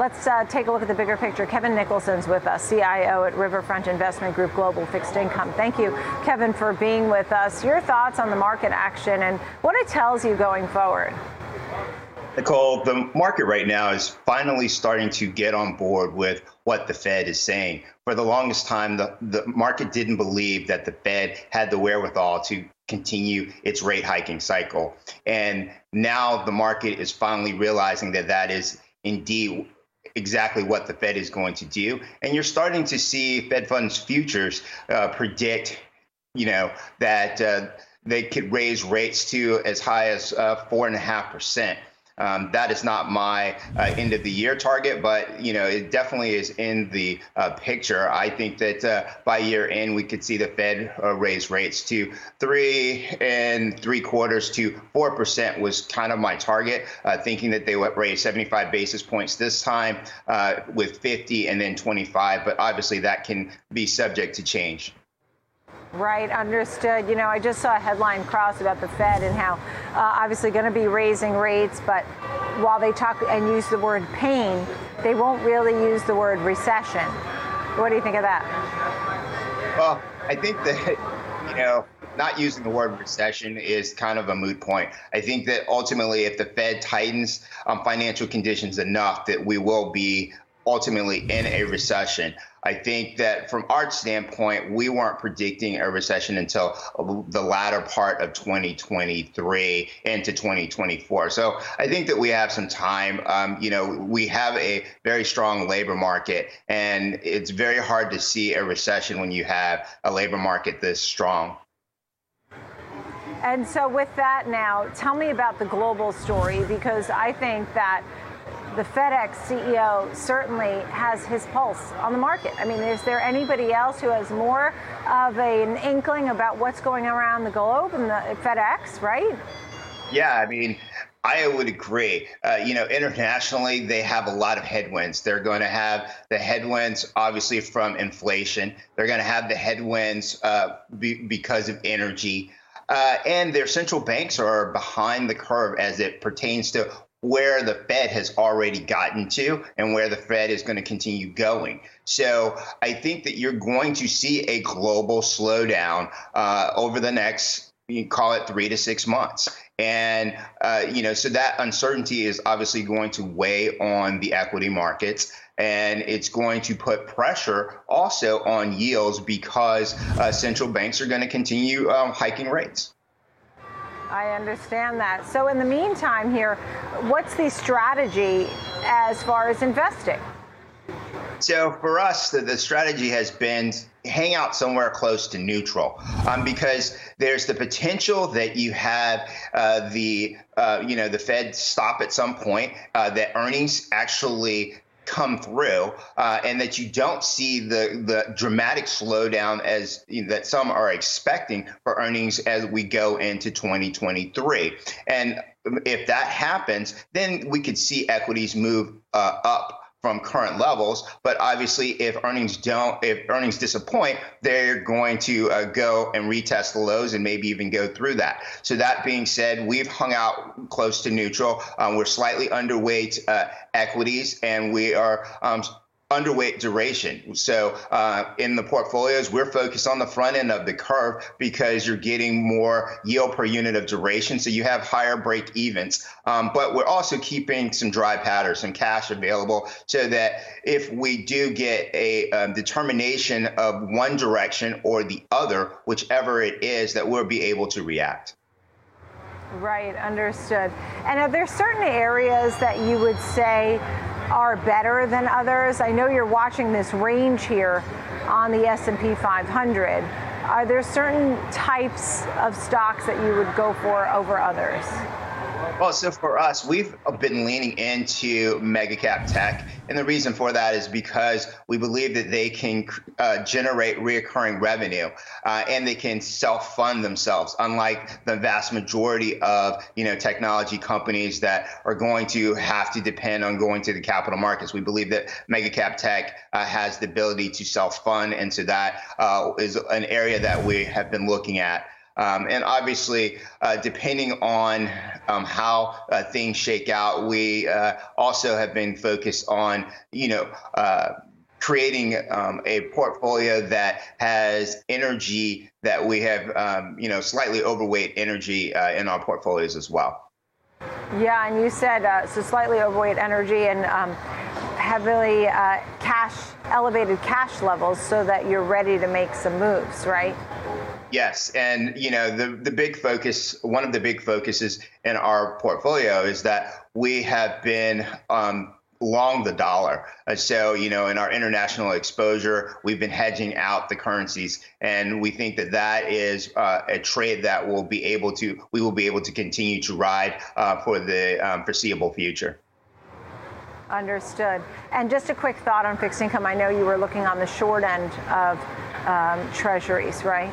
let's uh, take a look at the bigger picture. Kevin Nicholson's with us, CIO at Riverfront Investment Group Global Fixed Income. Thank you, Kevin, for being with us. Your thoughts on the market action and what it tells you going forward. Nicole, the market right now is finally starting to get on board with what the Fed is saying. For the longest time, the, the market didn't believe that the Fed had the wherewithal to continue its rate hiking cycle. And now the market is finally realizing that that is indeed exactly what the Fed is going to do. And you're starting to see Fed funds futures uh, predict, you know, that uh, they could raise rates to as high as uh, four and a half percent. Um, that is not my uh, end of the year target, but you know it definitely is in the uh, picture. I think that uh, by year end we could see the Fed uh, raise rates to three and three quarters to four percent was kind of my target. Uh, thinking that they would raise 75 basis points this time uh, with 50 and then 25, but obviously that can be subject to change. Right, understood. You know, I just saw a headline cross about the Fed and how uh, obviously going to be raising rates, but while they talk and use the word pain, they won't really use the word recession. What do you think of that? Well, I think that, you know, not using the word recession is kind of a moot point. I think that ultimately, if the Fed tightens um, financial conditions enough, that we will be ultimately in a recession. I think that from our standpoint, we weren't predicting a recession until the latter part of 2023 into 2024. So I think that we have some time. Um, you know, we have a very strong labor market, and it's very hard to see a recession when you have a labor market this strong. And so, with that, now tell me about the global story because I think that the FedEx CEO certainly has his pulse on the market. I mean, is there anybody else who has more of a, an inkling about what's going around the globe and the FedEx, right? Yeah, I mean, I would agree. Uh, you know, internationally, they have a lot of headwinds. They're going to have the headwinds, obviously, from inflation. They're going to have the headwinds uh, be, because of energy. Uh, and their central banks are behind the curve as it pertains to where the Fed has already gotten to and where the Fed is going to continue going. So I think that you're going to see a global slowdown uh, over the next, you call it three to six months. And, uh, you know, so that uncertainty is obviously going to weigh on the equity markets. And it's going to put pressure also on yields because uh, central banks are going to continue um, hiking rates. I understand that. So, in the meantime, here, what's the strategy as far as investing? So, for us, the, the strategy has been hang out somewhere close to neutral um, because there's the potential that you have uh, the uh, you know the Fed stop at some point uh, that earnings actually come through, uh, and that you don't see the the dramatic slowdown as you know, that some are expecting for earnings as we go into 2023. And if that happens, then we could see equities move uh, up from current levels. But obviously, if earnings don't, if earnings disappoint, they're going to uh, go and retest the lows and maybe even go through that. So that being said, we've hung out close to neutral. Um, we're slightly underweight uh, equities, and we are um, underweight duration. So uh, in the portfolios, we're focused on the front end of the curve because you're getting more yield per unit of duration. So you have higher break evens. Um, but we're also keeping some dry powder, some cash available so that if we do get a um, determination of one direction or the other, whichever it is, that we'll be able to react. Right, understood. And are there certain areas that you would say are better than others? I know you're watching this range here on the S&P 500. Are there certain types of stocks that you would go for over others? Well, so for us, we've been leaning into mega cap tech. And the reason for that is because we believe that they can uh, generate reoccurring revenue uh, and they can self fund themselves, unlike the vast majority of you know technology companies that are going to have to depend on going to the capital markets. We believe that mega cap tech uh, has the ability to self fund. And so that uh, is an area that we have been looking at. Um, and obviously, uh, depending on um, how uh, things shake out, we uh, also have been focused on, you know, uh, creating um, a portfolio that has energy that we have, um, you know, slightly overweight energy uh, in our portfolios as well. Yeah, and you said uh, so slightly overweight energy and um, heavily cash, elevated cash levels, so that you're ready to make some moves, right? Yes, and you know the the big focus, one of the big focuses in our portfolio is that we have been um, long the dollar. Uh, so, you know, in our international exposure, we've been hedging out the currencies, and we think that that is uh, a trade that will be able to we will be able to continue to ride uh, for the um, foreseeable future. Understood. And just a quick thought on fixed income. I know you were looking on the short end of um, treasuries, right?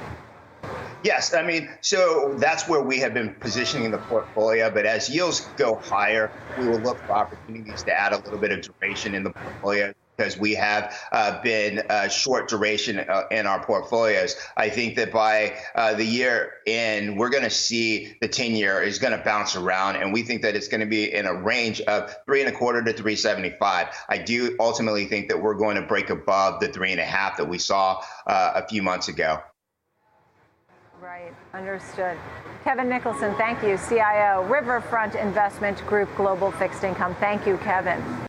Yes, I mean, so that's where we have been positioning the portfolio. But as yields go higher, we will look for opportunities to add a little bit of duration in the portfolio because we have uh, been uh, short duration uh, in our portfolios. I think that by uh, the year in, we're going to see the 10 year is going to bounce around, and we think that it's going to be in a range of three and a quarter to 375. I do ultimately think that we're going to break above the three and a half that we saw uh, a few months ago. Right, understood. Kevin Nicholson, thank you, CIO, Riverfront Investment Group Global Fixed Income. Thank you, Kevin.